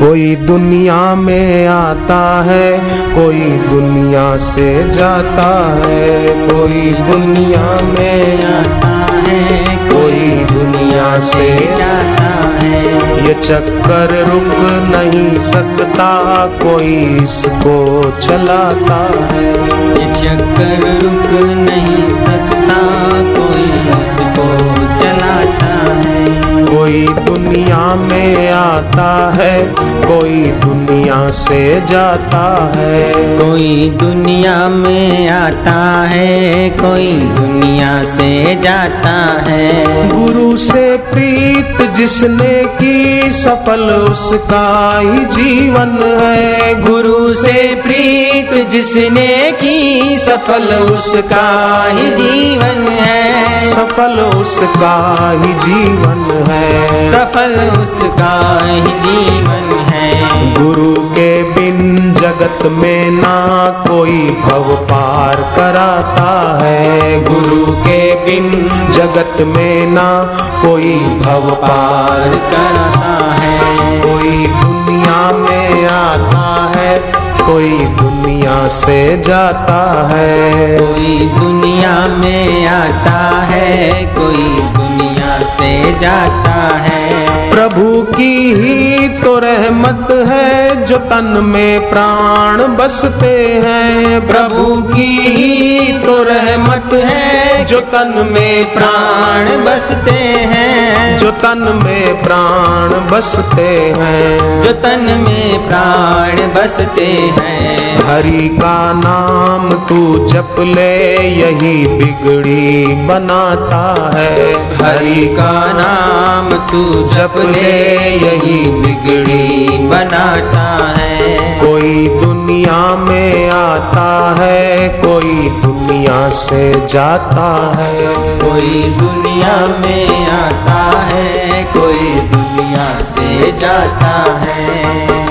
कोई दुनिया में आता है कोई दुनिया से जाता है। कोई दुनिया में आता है कोई दुनिया से जाता है। ये चक्कर रुक नहीं सकता कोई इसको चलाता है। ये चक्कर रुक नहीं सकता कोई कोई दुनिया में आता है कोई दुनिया से जाता है। कोई दुनिया में आता है कोई दुनिया से जाता है। गुरु से प्रीत जिसने की सफल उसका ही जीवन है। गुरु से प्रीत जिसने की सफल उसका ही जीवन है। सफल उसका ही जीवन है। सफल उसका ही जीवन है। गुरु के बिन जगत में ना कोई भव पार कराता है। गुरु के बिन जगत में ना कोई भव पार कराता है। कोई दुनिया में आता है कोई दुनिया से जाता है। कोई दुनिया में आता है कोई दुनिया से जाता है। प्रभु की ही तो रहमत है जो तन में प्राण बसते हैं। प्रभु की ही तो रहमत है जो तन में प्राण बसते हैं जो तन में प्राण बसते हैं जो तन में प्राण बसते हैं। हरि का नाम तू जप ले यही बिगड़ी बनाता है। हरि का नाम तू जप ले यही बिगड़ी बनाता है। कोई दुनिया में आता है कोई दुनिया से जाता है। कोई दुनिया में आता है कोई दुनिया से जाता है।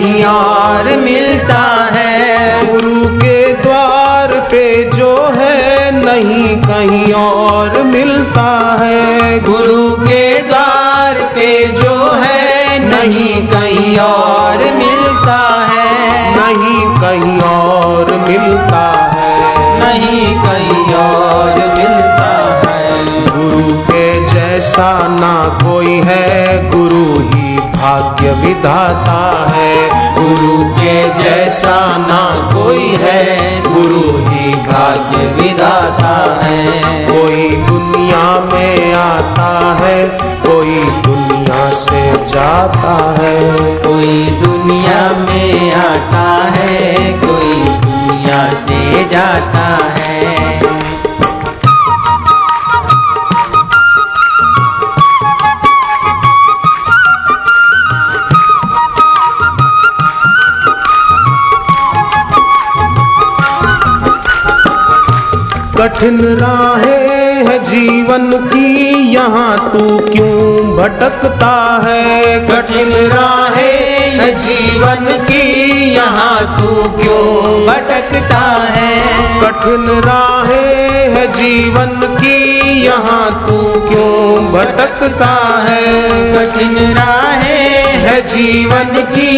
कहीं और मिलता है। गुरु के द्वार पे जो है नहीं कहीं और मिलता है। गुरु के द्वार पे जो है नहीं कहीं और मिलता है। नहीं कहीं और मिलता है। नहीं कहीं और है जैसा ना कोई है। गुरु ही भाग्य विधाता है। गुरु के जैसा ना कोई है। गुरु ही भाग्य विधाता है। कोई दुनिया में आता है। कोई दुनिया से जाता है। कोई दुनिया में आता है। कोई दुनिया से जाता है। कठिन राहें है जीवन की, यहाँ तू क्यों भटकता है? कठिन राहें है जीवन की, यहाँ तू क्यों भटकता है? कठिन राहें है जीवन की, यहाँ तू क्यों भटकता है? कठिन राहें जीवन की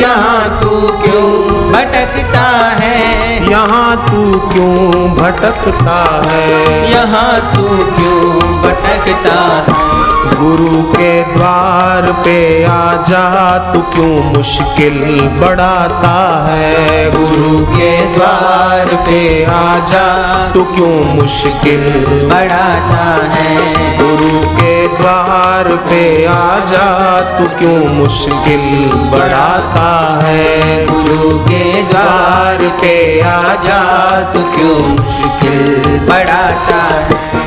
यहाँ तू क्यों भटकता है? यहाँ तू क्यों भटकता है? यहाँ तू क्यों भटकता है? गुरु के द्वार पे आ जा तू क्यों मुश्किल बढ़ाता है? गुरु के द्वार पे आ जा तू क्यों मुश्किल बढ़ाता है? गुरु के द्वार पे आ जा तू क्यों मुश्किल बढ़ाता है? गुरु के द्वार पे आ जा तू क्यों मुश्किल बढ़ाता है?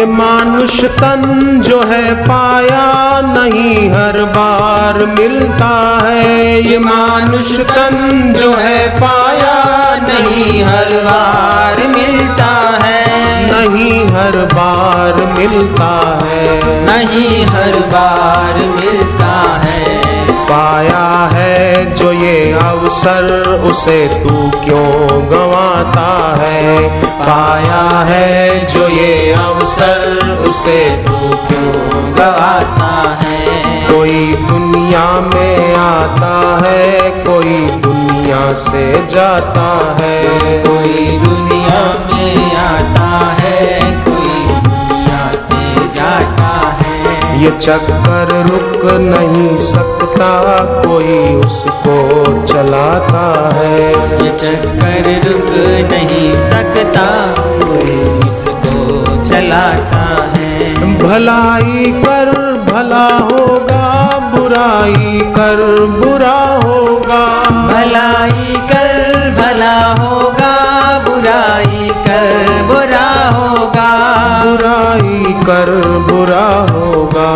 ये मानुष तन जो है पाया नहीं हर बार मिलता है। ये मानुष तन जो है पाया नहीं हर बार मिलता है। नहीं हर बार मिलता है। नहीं हर बार मिलता है। पाया है जो ये अवसर उसे तू क्यों गंवाता है? पाया है जो ये अवसर उसे तू क्यों गवाता है? कोई दुनिया में आता है, कोई दुनिया से जाता है। कोई दुनिया में ये चक्कर रुक नहीं सकता कोई उसको चलाता है। ये चक्कर रुक नहीं सकता कोई इसको चलाता है। भलाई कर भला होगा बुराई कर बुरा होगा। भलाई कर भला होगा कर बुरा होगा। बुराई कर बुरा होगा।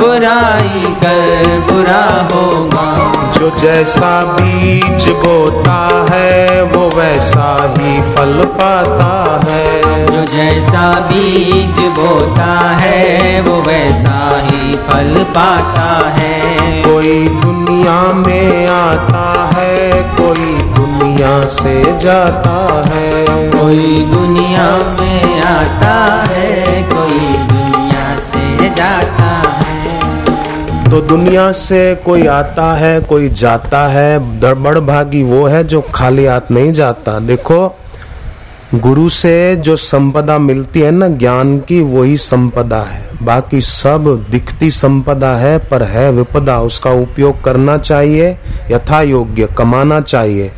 बुराई कर बुरा होगा। जो जैसा बीज बोता है वो वैसा ही फल पाता है। जो जैसा बीज बोता है वो वैसा ही फल पाता है। कोई दुनिया में आता है कोई दुनिया से जाता है। कोई दुनिया में आता है कोई दुनिया से जाता है। तो दुनिया से कोई आता है कोई जाता है। बड़ भागी वो है जो खाली हाथ नहीं जाता। देखो गुरु से जो संपदा मिलती है ना ज्ञान की वही संपदा है। बाकी सब दिखती संपदा है पर है विपदा। उसका उपयोग करना चाहिए यथा योग्य कमाना चाहिए।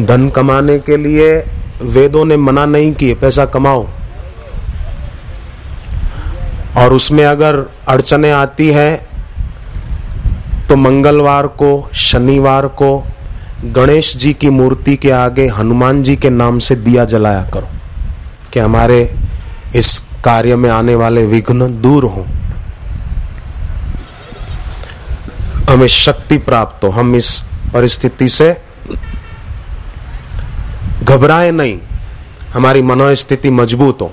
धन कमाने के लिए वेदों ने मना नहीं किए, पैसा कमाओ। और उसमें अगर अड़चने आती है तो मंगलवार को, शनिवार को गणेश जी की मूर्ति के आगे हनुमान जी के नाम से दिया जलाया करो कि हमारे इस कार्य में आने वाले विघ्न दूर हों। हमें शक्ति प्राप्त हो, हम इस परिस्थिति से घबराए नहीं। हमारी मनोस्थिति मज़बूत हो।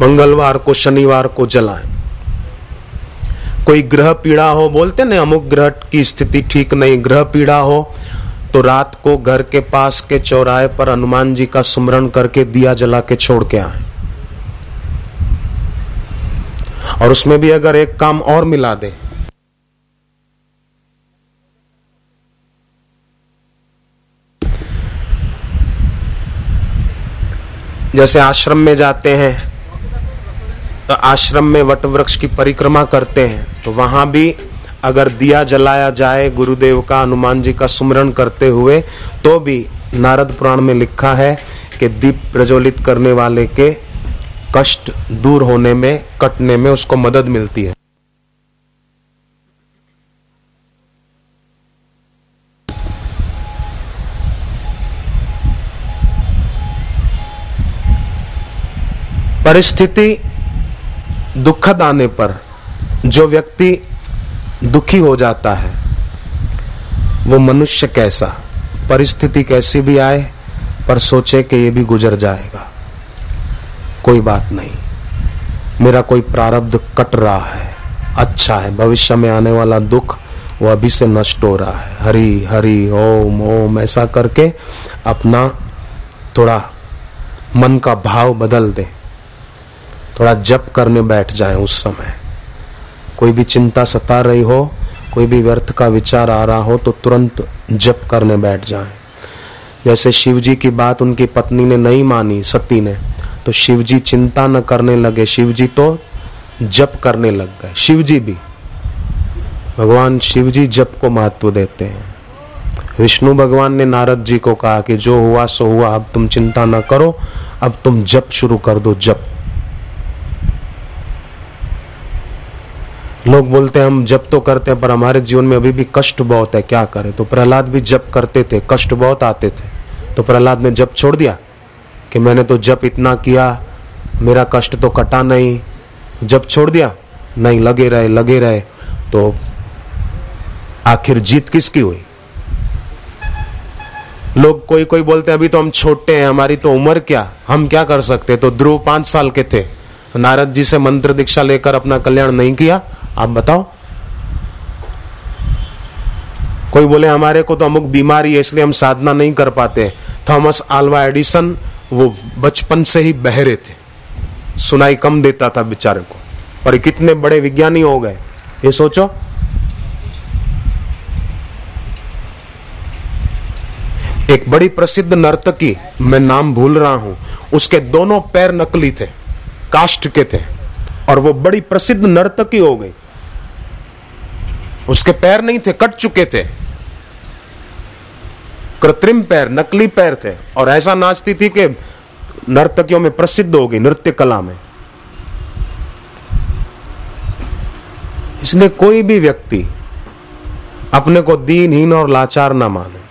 मंगलवार को शनिवार को जलाएँ। कोई ग्रह पीड़ा हो, बोलते ना, अमुक ग्रह की स्थिति ठीक नहीं, ग्रह पीड़ा हो तो रात को घर के पास के चौराहे पर हनुमान जी का सुमरण करके दिया जला के छोड़ के आए। और उसमें भी अगर एक काम और मिला दे जैसे आश्रम में जाते हैं तो आश्रम में वट वृक्ष की परिक्रमा करते हैं तो वहाँ भी अगर दिया जलाया जाए, गुरुदेव का, हनुमान जी का सुमरण करते हुए तो भी नारद पुराण में लिखा है कि दीप प्रज्वलित करने वाले के कष्ट दूर होने में, कटने में उसको मदद मिलती है। परिस्थिति दुखद आने पर जो व्यक्ति दुखी हो जाता है, वो मनुष्य कैसा? परिस्थिति कैसी भी आए, पर सोचे कि ये भी गुजर जाएगा। कोई बात नहीं। मेरा कोई प्रारब्ध कट रहा है। अच्छा है, भविष्य में आने वाला दुख, वो अभी से नष्ट हो रहा है। हरी हरी, ओम ओम, ऐसा करके अपना थोड़ा मन का भाव बदल दे। थोड़ा जप करने बैठ जाए उस समय। कोई भी चिंता सता रही हो, कोई भी व्यर्थ का विचार आ रहा हो तो तुरंत जप करने बैठ जाए। जैसे शिव जी की बात उनकी पत्नी ने नहीं मानी, सती ने तो शिव जी चिंता न करने लगे। शिव जी तो जप करने लग गए। शिव जी भी। भगवान शिव जी जप को महत्व देते हैं। विष्णु भगवान ने नारद जी को कहा कि जो हुआ, सो हुआ। अब तुम चिंता न करो, अब तुम जप शुरू कर दो, जप। लोग बोलते हैं, हम जब तो करते हैं, पर हमारे जीवन में अभी भी कष्ट बहुत है, क्या करें? तो प्रहलाद भी जब करते थे, कष्ट बहुत आते थे। तो प्रहलाद ने जब छोड़ दिया कि मैंने तो जब इतना किया, मेरा कष्ट तो कटा नहीं। जब छोड़ दिया, नहीं, लगे रहे लगे रहे। तो आखिर जीत किसकी हुई? लोग कोई कोई बोलते हैं, अभी तो हम छोटे हैं, हमारी तो उम्र क्या? हम क्या कर सकते? तो ध्रुव पाँच साल के थे। नारद जी से मंत्र दीक्षा लेकर अपना कल्याण नहीं किया। आप बताओ। कोई बोले, हमारे को तो अमुक बीमारी है, इसलिए हम साधना नहीं कर पाते थॉमस आल्वा एडिसन, वो बचपन से ही बहरे थे। सुनाई कम देता था बेचारे को। पर कितने बड़े विज्ञानी हो गए। ये सोचो। एक बड़ी प्रसिद्ध नर्तकी, मैं नाम भूल रहा हूँ, उसके दोनों पैर नकली थे कास्ट के थे। और वो बड़ी प्रसिद्ध नर्तकी हो गई। उसके पैर नहीं थे, कट चुके थे। कृत्रिम पैर, नकली पैर थे। और ऐसा नाचती थी कि नर्तकियों में प्रसिद्ध हो गई नृत्य कला में। इसलिए कोई भी व्यक्ति अपने को दीनहीन और लाचार ना माने।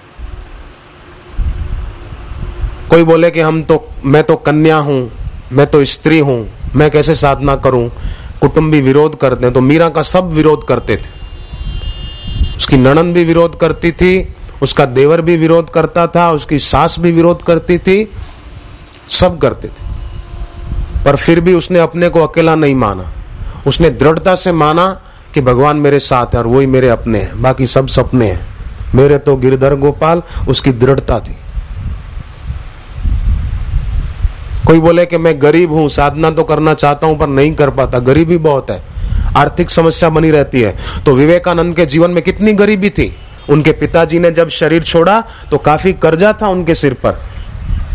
कोई बोले कि हम तो मैं तो कन्या हूँ, मैं तो स्त्री हूँ, मैं कैसे साधना करूँ? कुटुंबी विरोध करते हैं तो मीरा का सब विरोध करते थे। उसकी नणन भी विरोध करती थी, उसका देवर भी विरोध करता था, उसकी सास भी विरोध करती थी, सब करते थे। पर फिर भी उसने अपने को अकेला नहीं माना। उसने दृढ़ता से माना कि भगवान मेरे साथ है और वही मेरे अपने हैं, बाकी सब सपने हैं। मेरे तो गिरधर गोपाल, उसकी दृढ़ता थी। कोई बोले कि मैं गरीब हूँ, साधना तो करना चाहता हूँ, पर नहीं कर पाता। गरीबी बहुत है। आर्थिक समस्या बनी रहती है। तो विवेकानंद के जीवन में कितनी गरीबी थी? उनके पिताजी ने जब शरीर छोड़ा तो काफ़ी कर्जा था उनके सिर पर।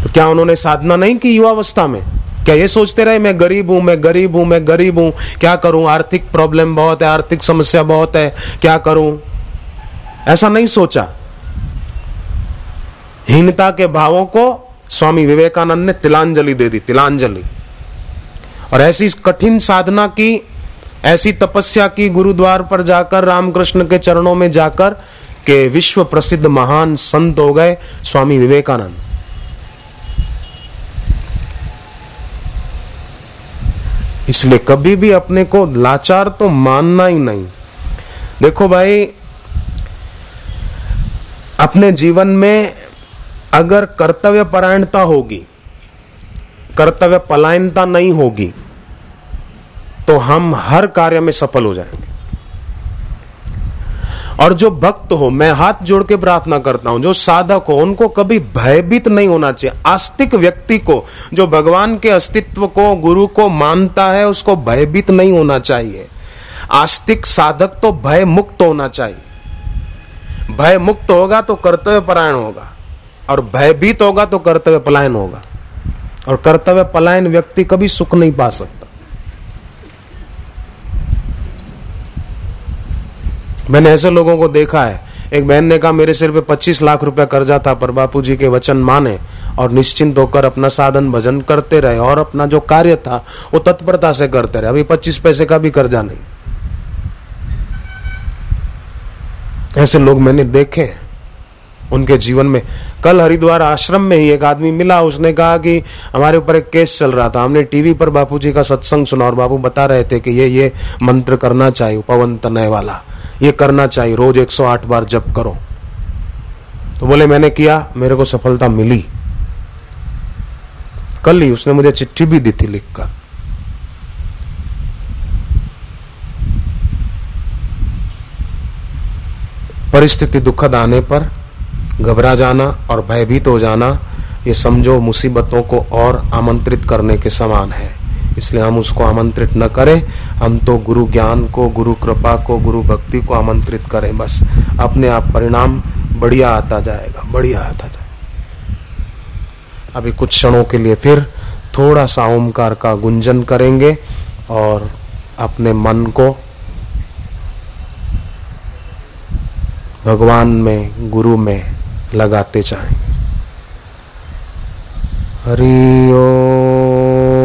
तो क्या उन्होंने साधना नहीं की युवावस्था में? क्या ये सोचते रहे, मैं गरीब हूँ, मैं गरीब हूँ, मैं गरीब हूँ, क्या करूँ? आर्थिक प्रॉब्लम बहुत है, आर्थिक समस्या बहुत है, क्या करूँ? ऐसा नहीं सोचा। हीनता के भावों को स्वामी विवेकानंद ने तिलांजलि दे दी, तिलांजलि। और ऐसी कठिन साधना की ऐसी तपस्या की गुरुद्वार पर जाकर, रामकृष्ण के चरणों में जाकर के विश्व प्रसिद्ध महान संत हो गए स्वामी विवेकानंद। इसलिए कभी भी अपने को लाचार तो मानना ही नहीं। देखो भाई, अपने जीवन में अगर कर्तव्य परायणता होगी, कर्तव्य पलायनता नहीं होगी तो हम हर कार्य में सफल हो जाएँगे। और जो भक्त हो, मैं हाथ जोड़ के प्रार्थना करता हूँ, जो साधक हो, उनको कभी भयभीत नहीं होना चाहिए। आस्तिक व्यक्ति को, जो भगवान के अस्तित्व को, गुरु को मानता है, उसको भयभीत नहीं होना चाहिए। आस्तिक साधक तो भय मुक्त होना चाहिए। भय मुक्त होगा तो कर्तव्य परायण होगा, और भयभीत होगा तो कर्तव्य पलायन होगा। और कर्तव्य पलायन व्यक्ति कभी सुख नहीं पा सकता। मैंने ऐसे लोगों को देखा है। एक बहन ने कहा, मेरे सिर पे 25 लाख रुपया कर्जा था, पर बापू जी के वचन माने और निश्चिंत होकर अपना साधन भजन करते रहे और अपना जो कार्य था, वो तत्परता से करते रहे। अभी 25 पैसे का भी कर्जा नहीं। ऐसे लोग मैंने देखे उनके जीवन में, कल हरिद्वार आश्रम में ही एक आदमी मिला। उसने कहा कि हमारे ऊपर एक केस चल रहा था। हमने टीवी पर बापू जी का सत्संग सुना और बापू बता रहे थे कि ये ये मंत्र करना चाहिए पवन तनय वाला ये करना चाहिए। रोज 108 बार जप करो। तो बोले, मैंने किया, मेरे को सफलता मिली। कल ही उसने मुझे चिट्ठी भी दी थी लिखकर। परिस्थिति दुखद आने पर घबरा जाना और भयभीत हो जाना, ये समझो मुसीबतों को और आमंत्रित करने के समान है। इसलिए हम उसको आमंत्रित न करें। हम तो गुरु ज्ञान को, गुरु कृपा को, गुरु भक्ति को आमंत्रित करें बस। अपने आप परिणाम बढ़िया आता जाएगा, बढ़िया आता जाएगा। अभी कुछ क्षणों के लिए फिर थोड़ा सा ओमकार का गुंजन करेंगे और अपने मन को भगवान में, गुरु में लगाते जाएँगे। हरि ओ